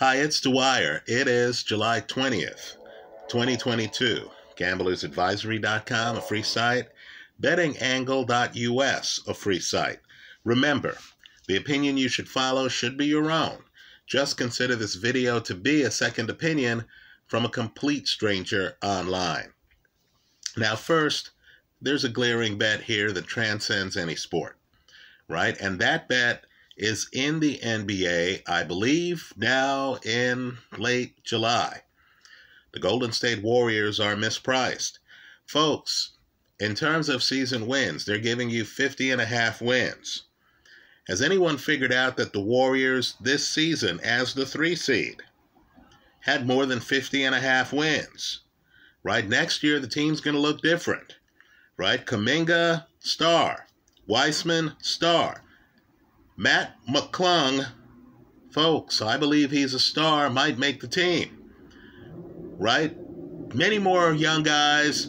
Hi, it's Dwyer. It is July 20th, 2022. GamblersAdvisory.com, a free site. BettingAngle.us, a free site. Remember, the opinion you should follow should be your own. Just consider this video to be a second opinion from a complete stranger online. Now, first, there's a glaring bet here that transcends any sport, right? And that bet is in the NBA, I believe, now in late July. The Golden State Warriors are mispriced. Folks, in terms of season wins, they're giving you 50 and a half wins. Has anyone figured out that the Warriors this season, as the three seed, had more than 50 and a half wins? Right? Next year, the team's going to look different. Right? Kuminga, star. Wiseman, star. Mac McClung, folks, I believe he's a star, might make the team. Right? Many more young guys.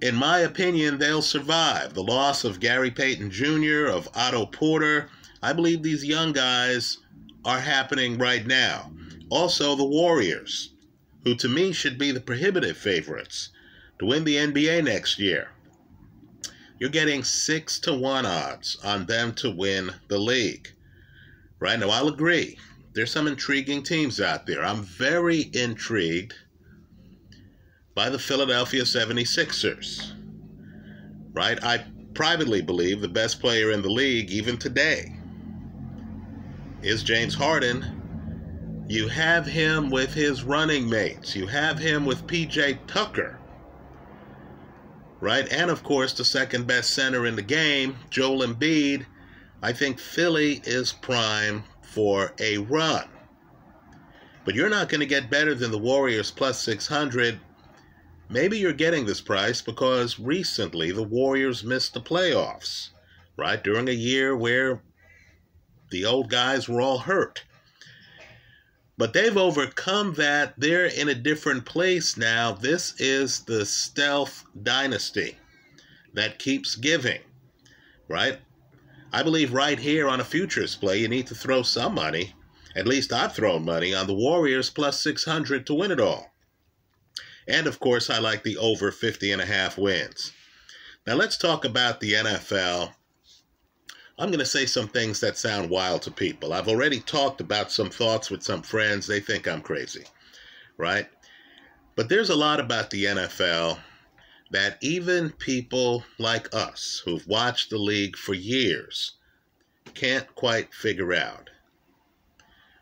In my opinion, they'll survive. The loss of Gary Payton Jr., of Otto Porter. I believe these young guys are happening right now. Also, the Warriors, who to me should be the prohibitive favorites to win the NBA next year you're getting six to one odds on them to win the league. Right now, I'll agree. There's some intriguing teams out there. I'm very intrigued by the Philadelphia 76ers. Right? I privately believe the best player in the league, even today, is James Harden. You have him with his running mates, you have him with PJ Tucker right? And of course, the second best center in the game, Joel Embiid. I think Philly is prime for a run. But you're not going to get better than the Warriors plus 600. Maybe you're getting this price because recently the Warriors missed the playoffs, right? During a year where the old guys were all hurt. But they've overcome that. They're in a different place now. This is the stealth dynasty that keeps giving, right? I believe right here on a futures play, you need to throw some money. At least I've thrown money on the Warriors plus 600 to win it all. And of course, I like the over 50 and a half wins. Now let's talk about the NFL I'm going to say some things that sound wild to people. I've already talked about some thoughts with some friends. They think I'm crazy, right? But there's a lot about the NFL that even people like us who've watched the league for years can't quite figure out,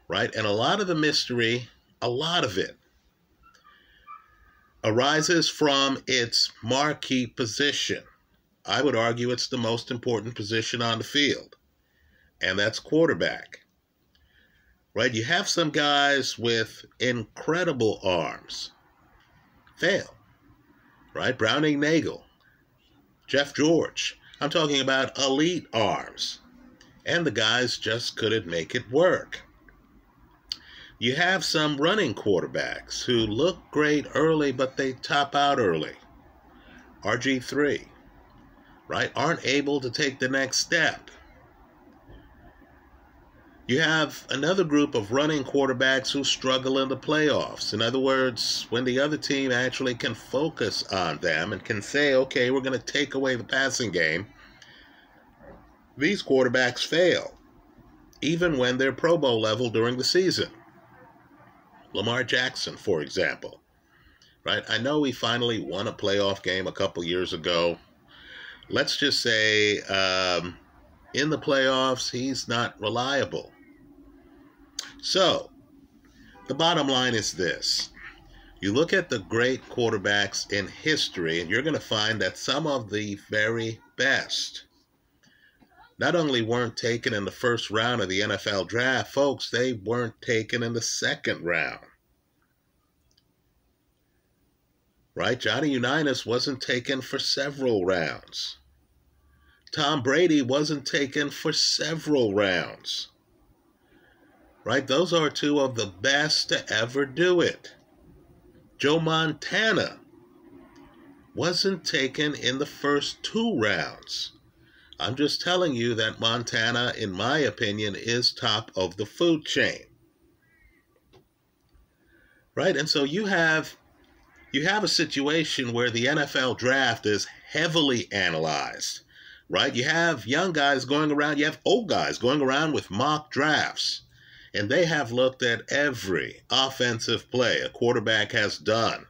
right? And a lot of the mystery, a lot of it, arises from its marquee position I would argue it's the most important position on the field, and that's quarterback. Right? You have some guys with incredible arms fail. Right? Browning Nagle, Jeff George. I'm talking about elite arms. And the guys just couldn't make it work. You have some running quarterbacks who look great early, but they top out early. RG3 right, aren't able to take the next step. You have another group of running quarterbacks who struggle in the playoffs. In other words, when the other team actually can focus on them and can say, okay, we're going to take away the passing game, these quarterbacks fail, even when they're Pro Bowl level during the season. Lamar Jackson, for example. Right? I know he finally won a playoff game a couple years ago let's just say um, in the playoffs, he's not reliable. So, the bottom line is this. You look at the great quarterbacks in history, and you're going to find that some of the very best not only weren't taken in the first round of the NFL draft, folks, they weren't taken in the second round. Right? Johnny Unitas wasn't taken for several rounds. Tom Brady wasn't taken for several rounds. Right? Those are two of the best to ever do it. Joe Montana wasn't taken in the first two rounds. I'm just telling you that Montana, in my opinion, is top of the food chain. Right? And so you have you have a situation where the NFL draft is heavily analyzed. Right? You have young guys going around, you have old guys going around with mock drafts. And they have looked at every offensive play a quarterback has done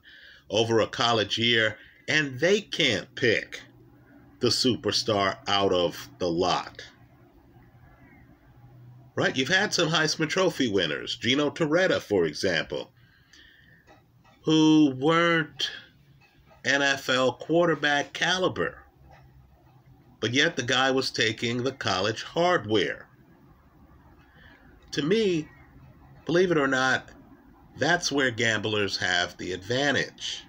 over a college year, and they can't pick the superstar out of the lot. Right? You've had some Heisman Trophy winners, Gino Torretta, for example, who weren't NFL quarterback caliber. But yet the guy was taking the college hardware. To me, believe it or not, that's where gamblers have the advantage.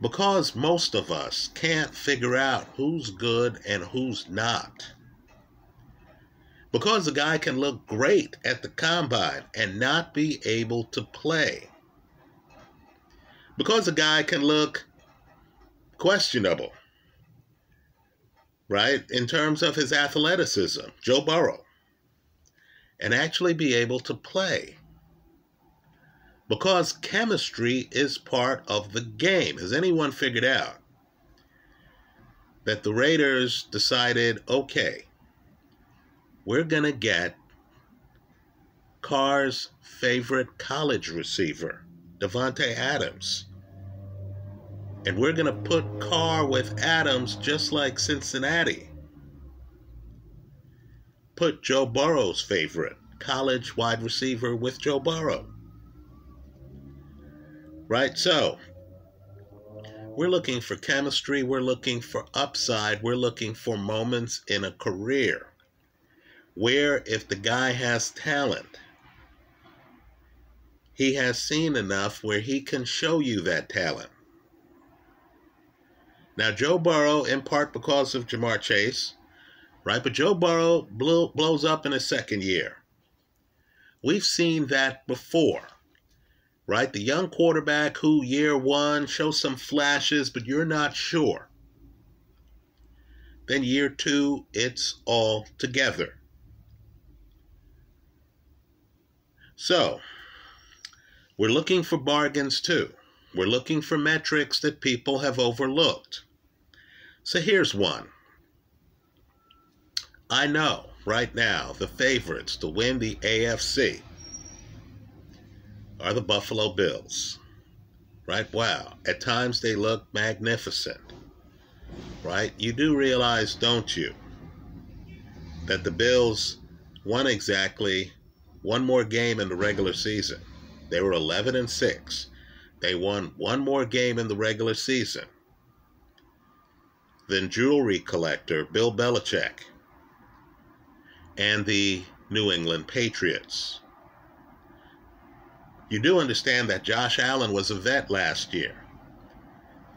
Because most of us can't figure out who's good and who's not. Because a guy can look great at the combine and not be able to play. Because a guy can look questionable, right, in terms of his athleticism, Joe Burrow, and actually be able to play because chemistry is part of the game. Has anyone figured out that the Raiders decided, okay, we're going to get Carr's favorite college receiver, Davante Adams. And we're going to put Carr with Adams just like Cincinnati. Put Joe Burrow's favorite college wide receiver with Joe Burrow. Right? So, we're looking for chemistry, we're looking for upside, we're looking for moments in a career where if the guy has talent, he has seen enough where he can show you that talent. Now, Joe Burrow, in part because of Ja'Marr Chase, right? But Joe Burrow blew, blows up in his second year. We've seen that before right? The young quarterback who year one shows some flashes, but you're not sure. Then year two, it's all together. So, we're looking for bargains too. We're looking for metrics that people have overlooked. So here's one. I know right now the favorites to win the AFC are the Buffalo Bills. Right? Wow. At times they look magnificent. Right? You do realize, don't you, that the Bills won exactly one more game in the regular season. They were 11 and 6. They won one more game in the regular season than jewelry collector Bill Belichick and the New England Patriots. You do understand that Josh Allen was a vet last year.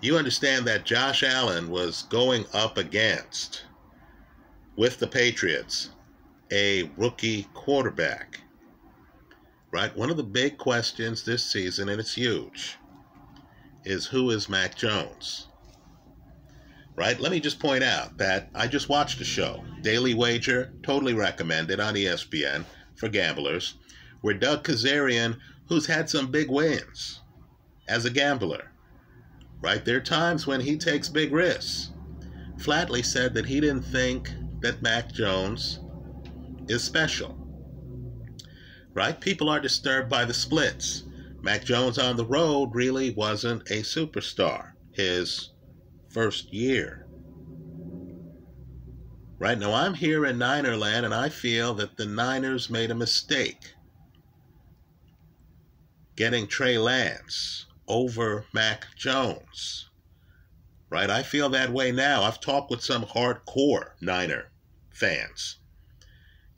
You understand that Josh Allen was going up against, with the Patriots, a rookie quarterback. Right? One of the big questions this season, and it's huge, is who is Mac Jones? Right? Let me just point out that I just watched a show, Daily Wager, totally recommended on ESPN for gamblers, where Doug Kezirian, who's had some big wins as a gambler. Right? There are times when he takes big risks. Flatly said that he didn't think that Mac Jones is special. Right? People are disturbed by the splits. Mac Jones on the road really wasn't a superstar his first year. Right now, I'm here in Ninerland, and I feel that the Niners made a mistake getting Trey Lance over Mac Jones. Right? I feel that way now. I've talked with some hardcore Niner fans.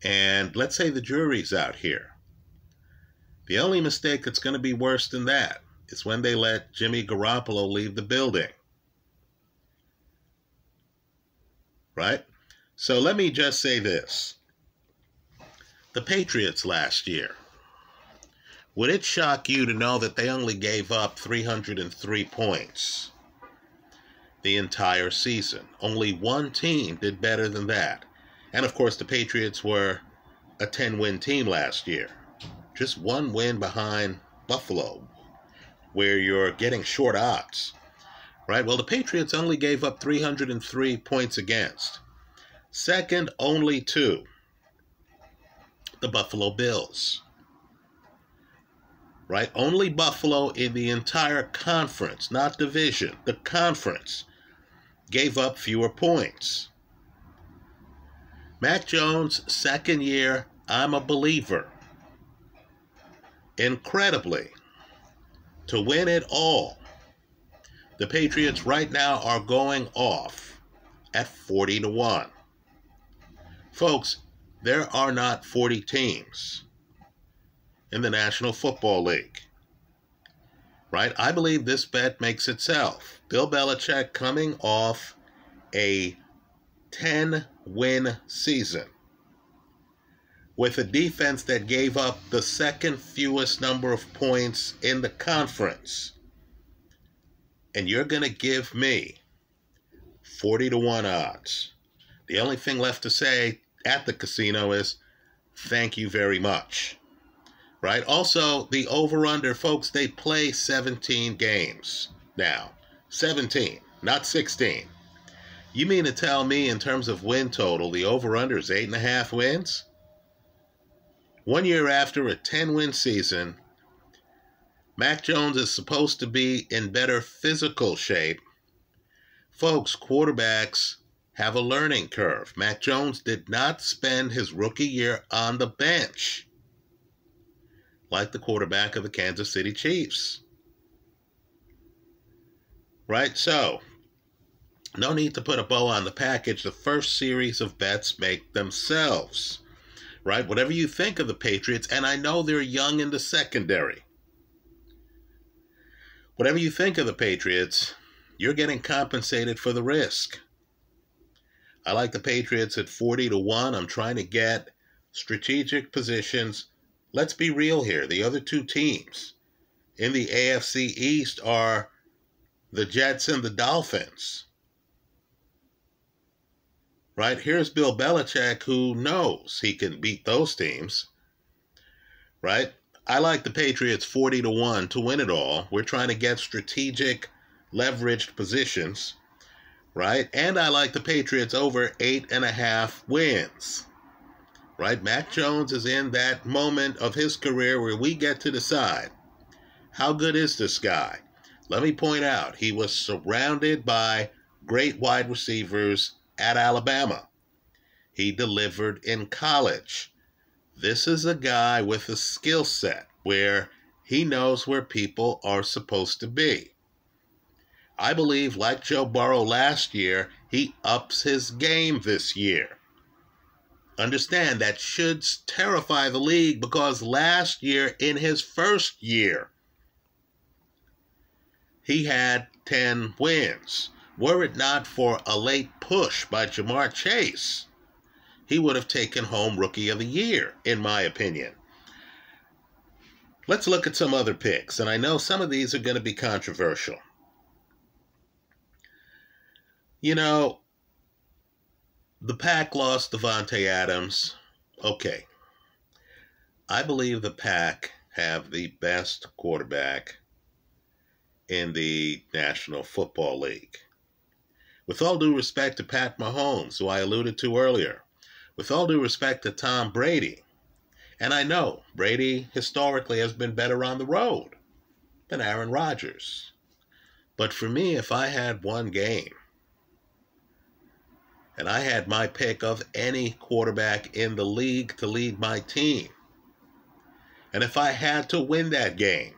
And let's say the jury's out here. The only mistake that's going to be worse than that is when they let Jimmy Garoppolo leave the building. Right? So let me just say this. The Patriots last year would it shock you to know that they only gave up 303 points the entire season? Only one team did better than that. And of course, the Patriots were a 10 win team last year. Just one win behind Buffalo, where you're getting short odds, right? Well, the Patriots only gave up 303 points against. Second only to the Buffalo Bills. Right? Only Buffalo in the entire conference, not division, the conference, gave up fewer points. Mac Jones, second year, I'm a believer. Incredibly, to win it all, the Patriots right now are going off at 40 to 1. Folks, there are not 40 teams in the National Football League. Right? I believe this bet makes itself. Bill Belichick coming off a 10 win season with a defense that gave up the second fewest number of points in the conference. And you're going to give me 40 to 1 odds. The only thing left to say at the casino is thank you very much. Right? Also, the over under, folks, they play 17 games now. 17, not 16. You mean to tell me, in terms of win total, the over under is eight and a half wins? One year after a 10 win season, Mac Jones is supposed to be in better physical shape. Folks, quarterbacks have a learning curve. Mac Jones did not spend his rookie year on the bench like the quarterback of the Kansas City Chiefs. Right? So, no need to put a bow on the package. The first series of bets make themselves. Right? Whatever you think of the Patriots, and I know they're young in the secondary. Whatever you think of the Patriots, you're getting compensated for the risk. I like the Patriots at 40 to 1. I'm trying to get strategic positions. Let's be real here. The other two teams in the AFC East are the Jets and the Dolphins. Right? Here's Bill Belichick who knows he can beat those teams. Right? I like the Patriots 40 to 1 to win it all. We're trying to get strategic leveraged positions right? And I like the Patriots over eight and a half wins, right? Mac Jones is in that moment of his career where we get to decide how good is this guy? Let me point out, he was surrounded by great wide receivers at Alabama. He delivered in college. This is a guy with a skill set where he knows where people are supposed to be. I believe, like Joe Burrow last year, he ups his game this year. Understand that should terrify the league because last year, in his first year, he had 10 wins. Were it not for a late push by Ja'Marr Chase, he would have taken home Rookie of the Year, in my opinion. Let's look at some other picks, and I know some of these are going to be controversial. You know, the pack lost Davante Adams. Okay. I believe the pack have the best quarterback in the National Football League. With all due respect to Pat Mahomes, who I alluded to earlier, with all due respect to Tom Brady, and I know Brady historically has been better on the road than Aaron Rodgers. But for me, if I had one game and I had my pick of any quarterback in the league to lead my team. And if I had to win that game,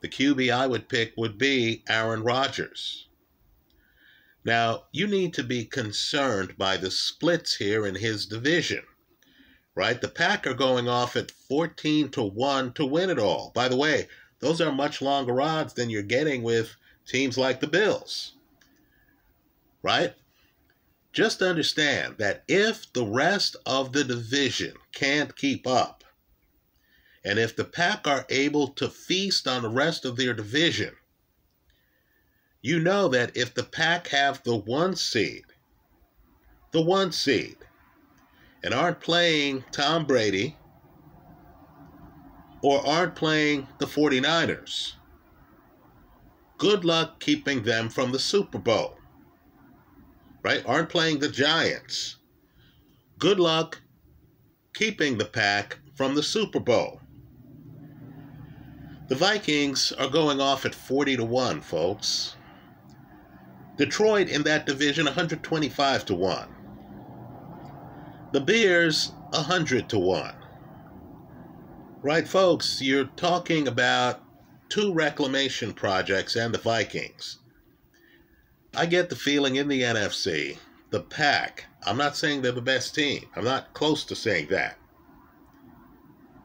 the QB I would pick would be Aaron Rodgers. Now, you need to be concerned by the splits here in his division, right? The Pack are going off at 14 to 1 to win it all. By the way, those are much longer odds than you're getting with teams like the Bills, right? Just understand that if the rest of the division can't keep up, and if the Pack are able to feast on the rest of their division, you know that if the Pack have the one seed, the one seed, and aren't playing Tom Brady, or aren't playing the 49ers. Good luck keeping them from the Super Bowl. Right? Aren't playing the Giants. Good luck keeping the pack from the Super Bowl. The Vikings are going off at 40 to 1, folks. Detroit in that division 125 to 1. The Bears 100 to 1. Right, folks, you're talking about two reclamation projects and the Vikings. I get the feeling in the NFC, the pack, I'm not saying they're the best team. I'm not close to saying that.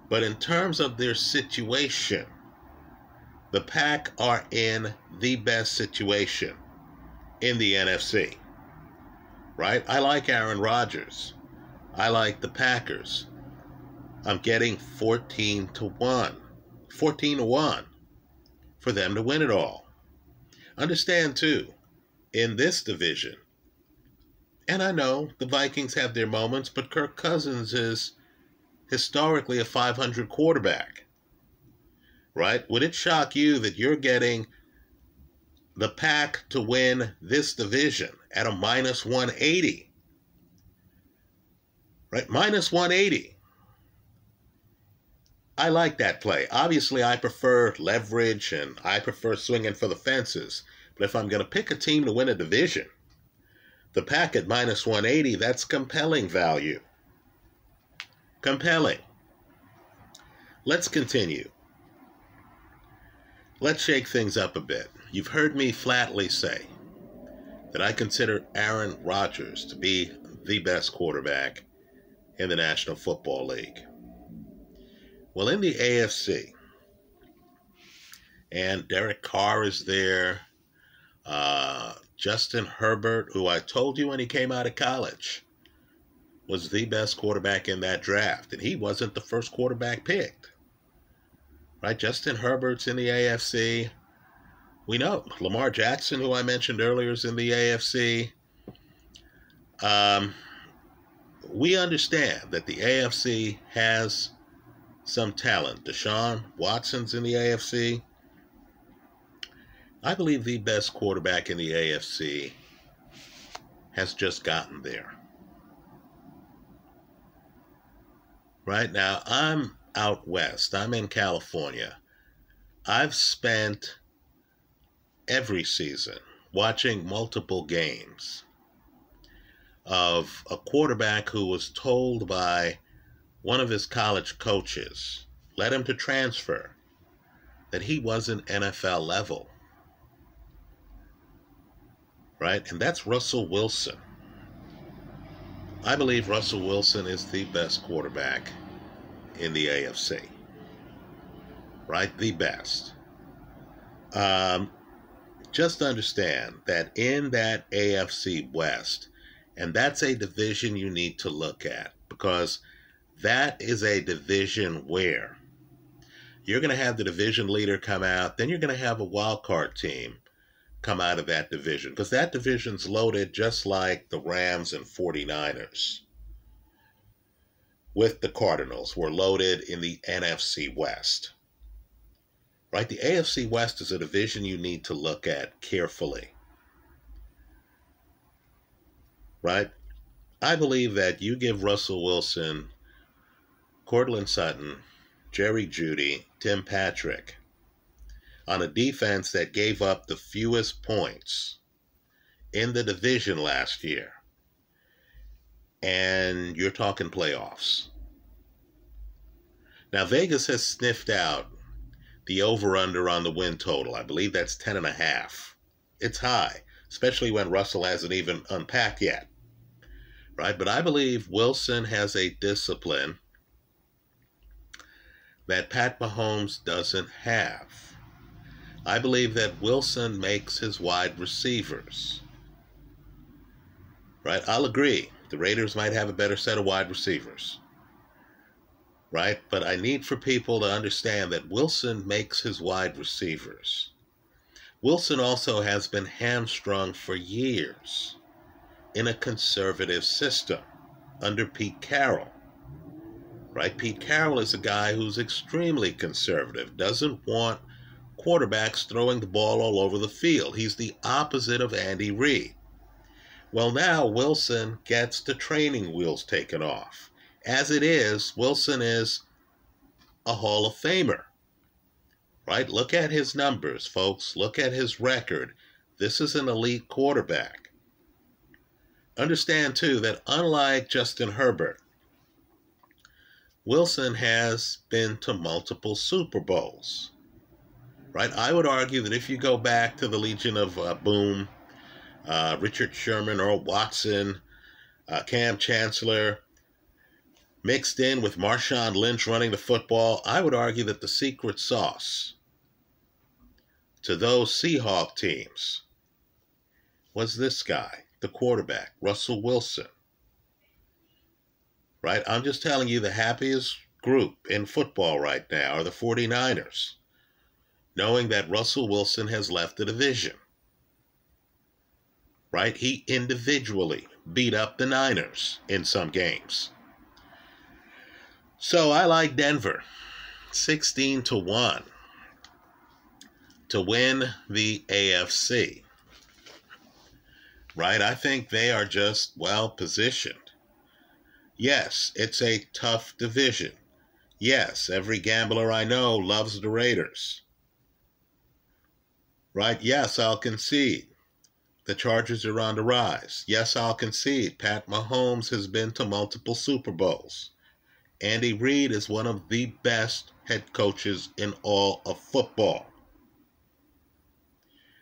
But in terms of their situation, the Pack are in the best situation in the NFC. Right? I like Aaron Rodgers. I like the Packers. I'm getting 14 to 1. 14 to 1 for them to win it all. Understand too, in this division, and I know the Vikings have their moments, but Kirk Cousins is historically a 500 quarterback right? Would it shock you that you're getting the pack to win this division at a minus 180? Right? Minus 180. I like that play. Obviously, I prefer leverage and I prefer swinging for the fences. But if I'm going to pick a team to win a division, the pack at minus 180, that's compelling value. Compelling. Let's continue. Let's shake things up a bit. You've heard me flatly say that I consider Aaron Rodgers to be the best quarterback in the National Football League. Well, in the AFC, and Derek Carr is there, uh, Justin Herbert, who I told you when he came out of college was the best quarterback in that draft, and he wasn't the first quarterback picked right? Justin Herbert's in the AFC. We know Lamar Jackson, who I mentioned earlier, is in the AFC. Um, we understand that the AFC has some talent. Deshaun Watson's in the AFC. I believe the best quarterback in the AFC has just gotten there. Right now, I'm out west. I'm in California. I've spent every season watching multiple games of a quarterback who was told by one of his college coaches, led him to transfer, that he wasn't NFL level. Right? And that's Russell Wilson. I believe Russell Wilson is the best quarterback in the AFC. Right? The best. Um, just understand that in that AFC West, and that's a division you need to look at because that is a division where you're going to have the division leader come out, then you're going to have a wild card team come out of that division because that division's loaded just like the Rams and 49ers with the Cardinals were loaded in the NFC West. Right? The AFC West is a division you need to look at carefully. Right? I believe that you give Russell Wilson, Courtland Sutton, Jerry Jeudy, Tim Patrick on a defense that gave up the fewest points in the division last year and you're talking playoffs. Now, Vegas has sniffed out the over under on the win total. I believe that's 10 and a half. It's high, especially when Russell hasn't even unpacked yet. Right? But I believe Wilson has a discipline that Pat Mahomes doesn't have. I believe that Wilson makes his wide receivers. Right? I'll agree. The Raiders might have a better set of wide receivers. Right? But I need for people to understand that Wilson makes his wide receivers. Wilson also has been hamstrung for years in a conservative system under Pete Carroll. Right? Pete Carroll is a guy who's extremely conservative, doesn't want quarterbacks throwing the ball all over the field. He's the opposite of Andy Reid. Well, now Wilson gets the training wheels taken off. As it is, Wilson is a Hall of Famer. Right? Look at his numbers, folks. Look at his record. This is an elite quarterback. Understand, too, that unlike Justin Herbert, Wilson has been to multiple Super Bowls. Right? I would argue that if you go back to the Legion of uh, Boom, uh, Richard Sherman, Earl Watson, uh, Kam Chancellor, mixed in with Marshawn Lynch running the football, I would argue that the secret sauce to those Seahawk teams was this guy, the quarterback, Russell Wilson. Right? I'm just telling you the happiest group in football right now are the 49ers, knowing that Russell Wilson has left the division. Right? He individually beat up the Niners in some games. So I like Denver 16 to 1 to win the AFC. Right? I think they are just well positioned. Yes, it's a tough division. Yes, every gambler I know loves the Raiders. Right? Yes, I'll concede. The Chargers are on the rise. Yes, I'll concede. Pat Mahomes has been to multiple Super Bowls. Andy Reid is one of the best head coaches in all of football.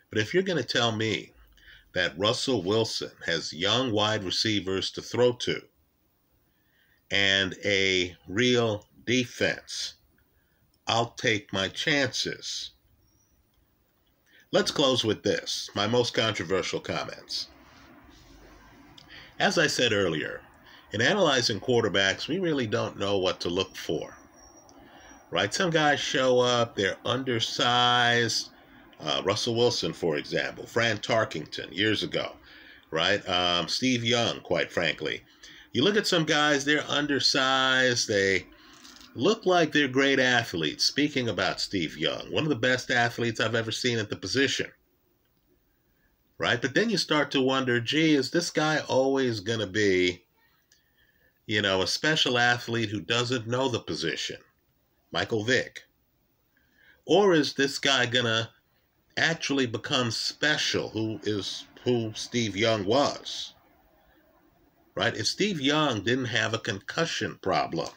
But if you're going to tell me that Russell Wilson has young wide receivers to throw to and a real defense, I'll take my chances. Let's close with this my most controversial comments. As I said earlier, in analyzing quarterbacks, we really don't know what to look for. Right? Some guys show up, they're undersized. Uh, Russell Wilson, for example, Fran Tarkenton years ago, right? Um, Steve Young, quite frankly. You look at some guys, they're undersized, they look like they're great athletes. Speaking about Steve Young, one of the best athletes I've ever seen at the position. Right? But then you start to wonder, gee, is this guy always going to be you know, a special athlete who doesn't know the position, Michael Vick? Or is this guy going to actually become special, who is who Steve Young was? Right? If Steve Young didn't have a concussion problem,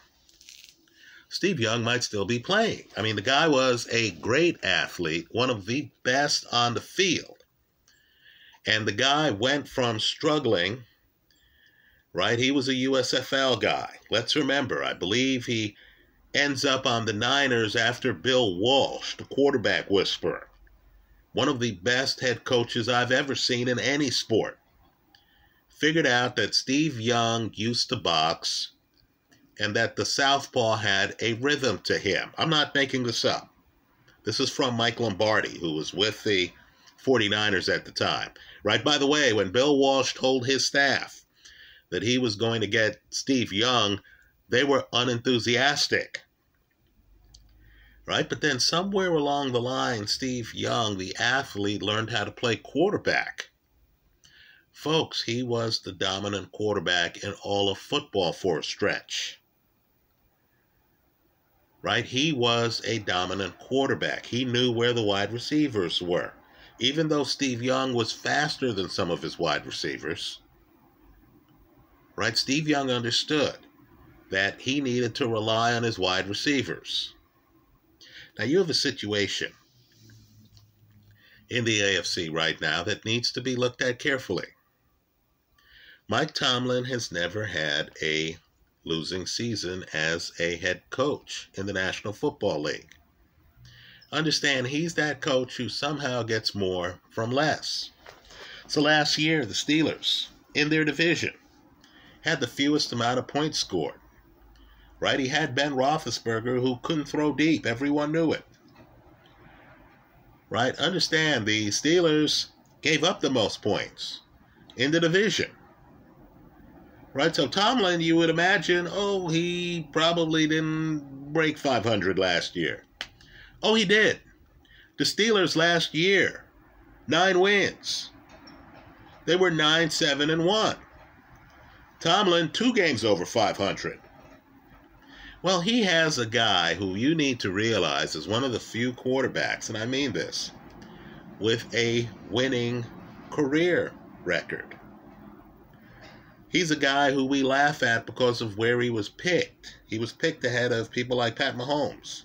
Steve Young might still be playing. I mean, the guy was a great athlete, one of the best on the field. And the guy went from struggling right? He was a USFL guy. Let's remember, I believe he ends up on the Niners after Bill Walsh, the quarterback whisperer. One of the best head coaches I've ever seen in any sport. Figured out that Steve Young used to box and that the southpaw had a rhythm to him. I'm not making this up. This is from Mike Lombardi, who was with the 49ers at the time. Right, by the way, when Bill Walsh told his staff that he was going to get Steve Young, they were unenthusiastic. Right? But then somewhere along the line, Steve Young, the athlete, learned how to play quarterback. Folks, he was the dominant quarterback in all of football for a stretch. Right? He was a dominant quarterback. He knew where the wide receivers were. Even though Steve Young was faster than some of his wide receivers, right? Steve Young understood that he needed to rely on his wide receivers. Now, you have a situation in the AFC right now that needs to be looked at carefully. Mike Tomlin has never had a losing season as a head coach in the National Football League. Understand, he's that coach who somehow gets more from less. So last year, the Steelers, in their division, had the fewest amount of points scored. Right? He had Ben Roethlisberger who couldn't throw deep. Everyone knew it. Right? Understand the Steelers gave up the most points in the division. Right? So Tomlin, you would imagine, oh, he probably didn't break 500 last year. Oh, he did. The Steelers last year, nine wins. They were 9 7 and 1. Tomlin, two games over 500. Well, he has a guy who you need to realize is one of the few quarterbacks, and I mean this, with a winning career record. He's a guy who we laugh at because of where he was picked. He was picked ahead of people like Pat Mahomes.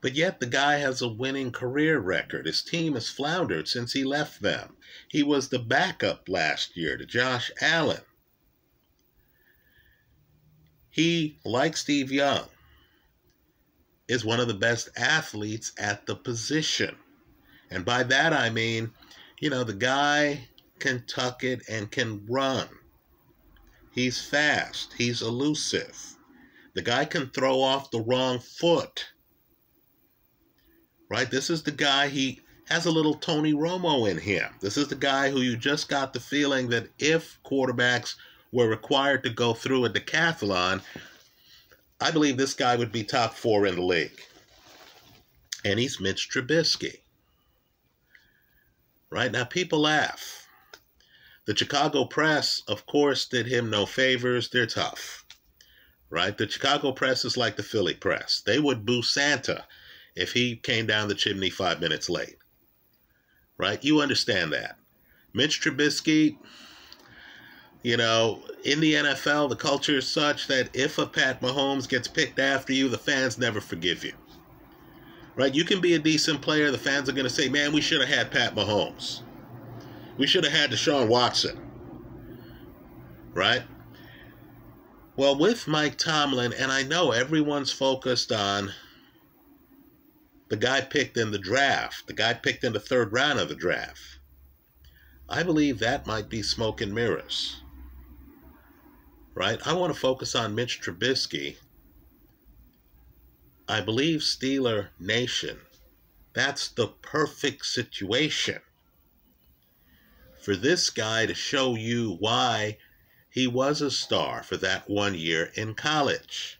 But yet the guy has a winning career record. His team has floundered since he left them. He was the backup last year to Josh Allen. He, like Steve Young, is one of the best athletes at the position. And by that I mean, you know, the guy can tuck it and can run. He's fast. He's elusive. The guy can throw off the wrong foot. Right? This is the guy, he has a little Tony Romo in him. This is the guy who you just got the feeling that if quarterbacks were required to go through a decathlon, I believe this guy would be top four in the league. And he's Mitch Trubisky. Right now, people laugh the Chicago press, of course, did him no favors. They're tough, right? The Chicago press is like the Philly press. They would boo Santa if he came down the chimney five minutes late, right? You understand that. Mitch Trubisky, you know, in the NFL, the culture is such that if a Pat Mahomes gets picked after you, the fans never forgive you. Right? You can be a decent player, the fans are going to say, man, we should have had Pat Mahomes. We should have had Deshaun Watson. Right? Well, with Mike Tomlin, and I know everyone's focused on the guy picked in the draft, the guy picked in the third round of the draft. I believe that might be smoke and mirrors. Right? I want to focus on Mitch Trubisky. I believe Steeler Nation, that's the perfect situation for this guy to show you why he was a star for that one year in college.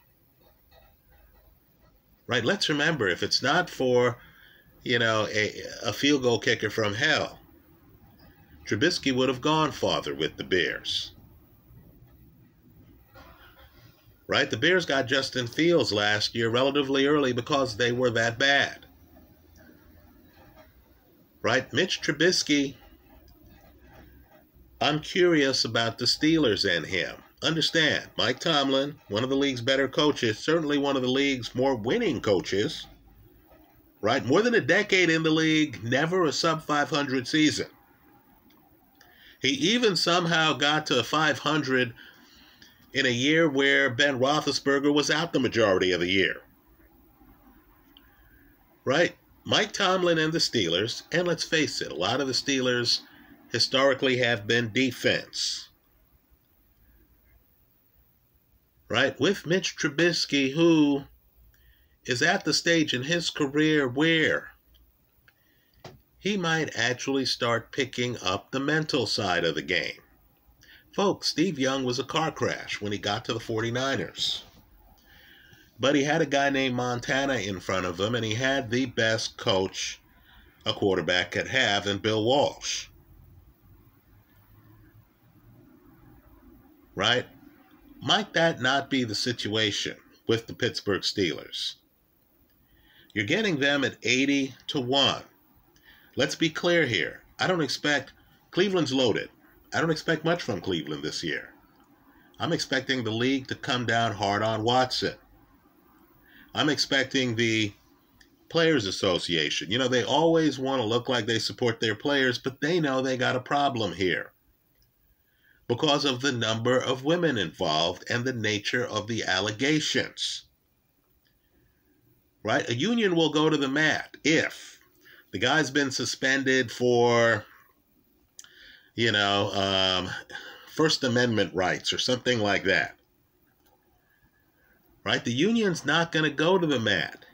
Right? Let's remember if it's not for, you know, a, a field goal kicker from hell, Trubisky would have gone farther with the Bears. Right? The Bears got Justin Fields last year relatively early because they were that bad. Right? Mitch Trubisky I'm curious about the Steelers and him. Understand, Mike Tomlin, one of the league's better coaches, certainly one of the league's more winning coaches, right? More than a decade in the league, never a sub 500 season. He even somehow got to 500 in a year where Ben Roethlisberger was out the majority of the year. Right? Mike Tomlin and the Steelers, and let's face it, a lot of the Steelers historically have been defense. Right? With Mitch Trubisky, who is at the stage in his career where he might actually start picking up the mental side of the game. Folks, Steve Young was a car crash when he got to the 49ers. But he had a guy named Montana in front of him, and he had the best coach a quarterback could have in Bill Walsh. right? Might that not be the situation with the Pittsburgh Steelers? You're getting them at 80 to 1. Let's be clear here. I don't expect Cleveland's loaded. I don't expect much from Cleveland this year. I'm expecting the league to come down hard on Watson. I'm expecting the Players Association. You know, they always want to look like they support their players, but they know they got a problem here because of the number of women involved and the nature of the allegations. Right? A union will go to the mat if the guy's been suspended for, you know, um, First Amendment rights or something like that. Right? The union's not going to go to the mat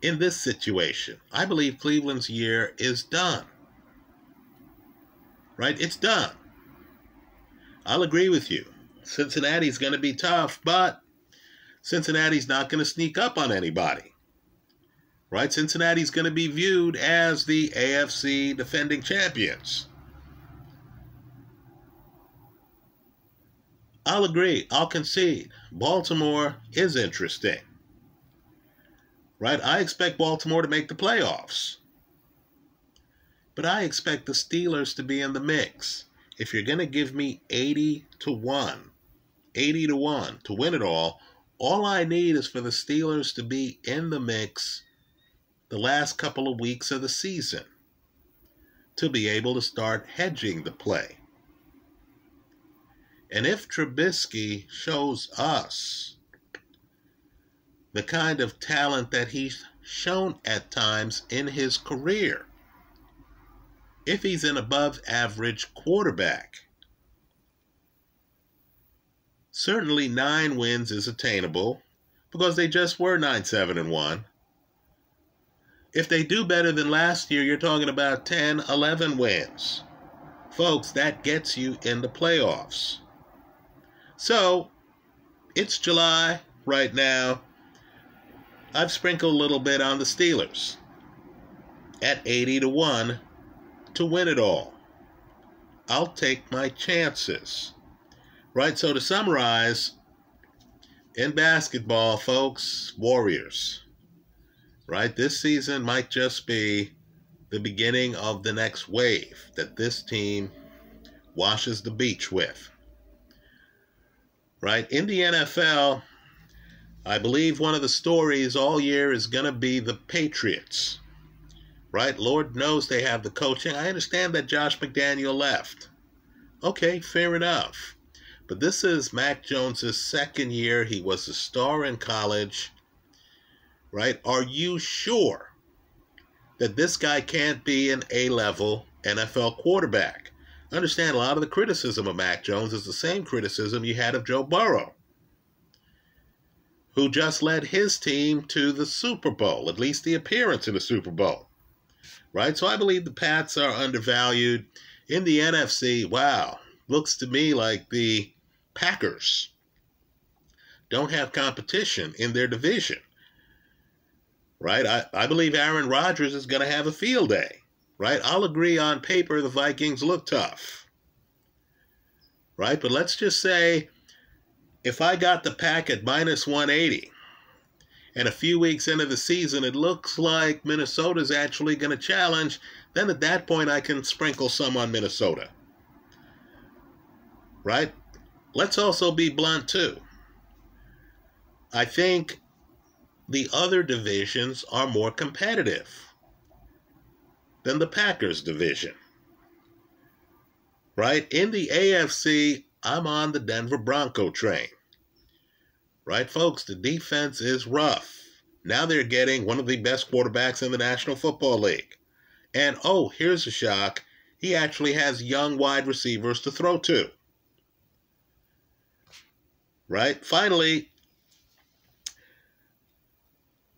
in this situation. I believe Cleveland's year is done. Right? It's done. I'll agree with you. Cincinnati's going to be tough, but Cincinnati's not going to sneak up on anybody. Right? Cincinnati's going to be viewed as the AFC defending champions. I'll agree. I'll concede. Baltimore is interesting. Right? I expect Baltimore to make the playoffs. But I expect the Steelers to be in the mix. If you're going to give me 80 to 1, 80 to 1 to win it all, all I need is for the Steelers to be in the mix the last couple of weeks of the season to be able to start hedging the play. And if Trubisky shows us the kind of talent that he's shown at times in his career, if he's an above average quarterback, certainly nine wins is attainable because they just were 9 7 and 1. If they do better than last year, you're talking about 10, 11 wins. Folks, that gets you in the playoffs. So, it's July right now. I've sprinkled a little bit on the Steelers at 80 to 1 to win it all. I'll take my chances. Right, so to summarize, in basketball, folks, Warriors. Right, this season might just be the beginning of the next wave that this team washes the beach with right? In the NFL, I believe one of the stories all year is going to be the Patriots, right? Lord knows they have the coaching. I understand that Josh McDaniel left. Okay, fair enough. But this is Mac Jones's second year. He was a star in college, right? Are you sure that this guy can't be an A level NFL quarterback? Understand a lot of the criticism of Mac Jones is the same criticism you had of Joe Burrow, who just led his team to the Super Bowl, at least the appearance in the Super Bowl. Right? So I believe the Pats are undervalued. In the NFC, wow, looks to me like the Packers don't have competition in their division. Right? I, I believe Aaron Rodgers is going to have a field day right? I'll agree on paper the Vikings look tough, right? But let's just say if I got the pack at minus 180 and a few weeks into the season it looks like Minnesota's actually going to challenge, then at that point I can sprinkle some on Minnesota, right? Let's also be blunt too. I think the other divisions are more competitive than the Packers division. Right? In the AFC, I'm on the Denver Bronco train. Right, folks? The defense is rough. Now they're getting one of the best quarterbacks in the National Football League. And oh, here's a shock he actually has young wide receivers to throw to. Right? Finally,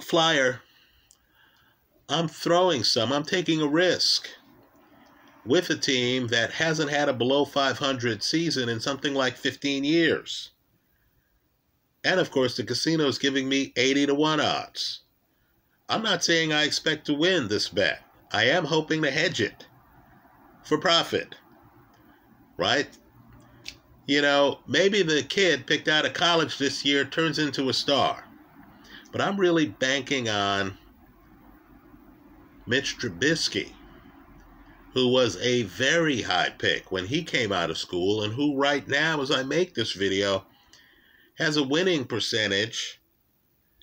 Flyer I'm throwing some. I'm taking a risk with a team that hasn't had a below 500 season in something like 15 years. And of course, the casino is giving me 80 to 1 odds. I'm not saying I expect to win this bet. I am hoping to hedge it for profit. Right? You know, maybe the kid picked out of college this year turns into a star. But I'm really banking on Mitch Trubisky, who was a very high pick when he came out of school, and who right now, as I make this video, has a winning percentage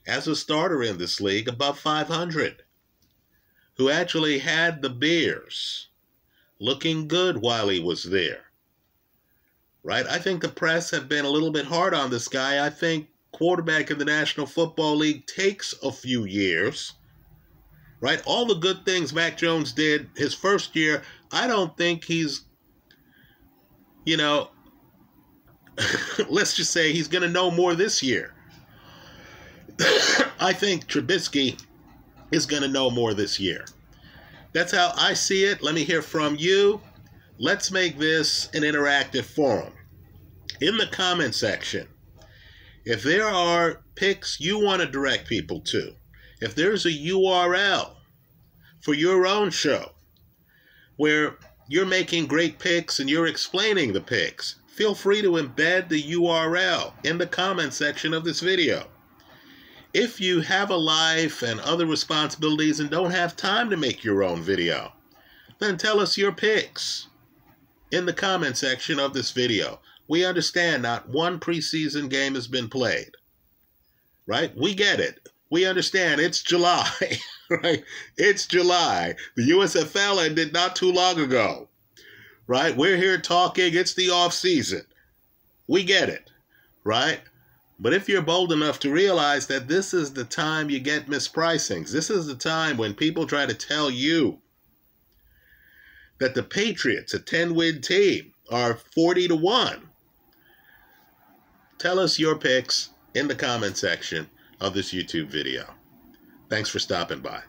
as a starter in this league above 500, who actually had the Bears looking good while he was there. Right? I think the press have been a little bit hard on this guy. I think quarterback in the National Football League takes a few years right? All the good things Mac Jones did his first year, I don't think he's, you know, let's just say he's going to know more this year. I think Trubisky is going to know more this year. That's how I see it. Let me hear from you. Let's make this an interactive forum. in the comment section if there are picks you want to direct people to, if there's a URL for your own show where you're making great picks and you're explaining the picks, feel free to embed the URL in the comment section of this video. If you have a life and other responsibilities and don't have time to make your own video, then tell us your picks in the comment section of this video. We understand not one preseason game has been played. Right? We get it. We understand it's July, right? It's July. The USFL ended not too long ago. Right? We're here talking, it's the off season. We get it. Right? But if you're bold enough to realize that this is the time you get mispricings, this is the time when people try to tell you that the Patriots, a 10 win team, are 40 to 1. Tell us your picks in the comment section of this YouTube video. Thanks for stopping by.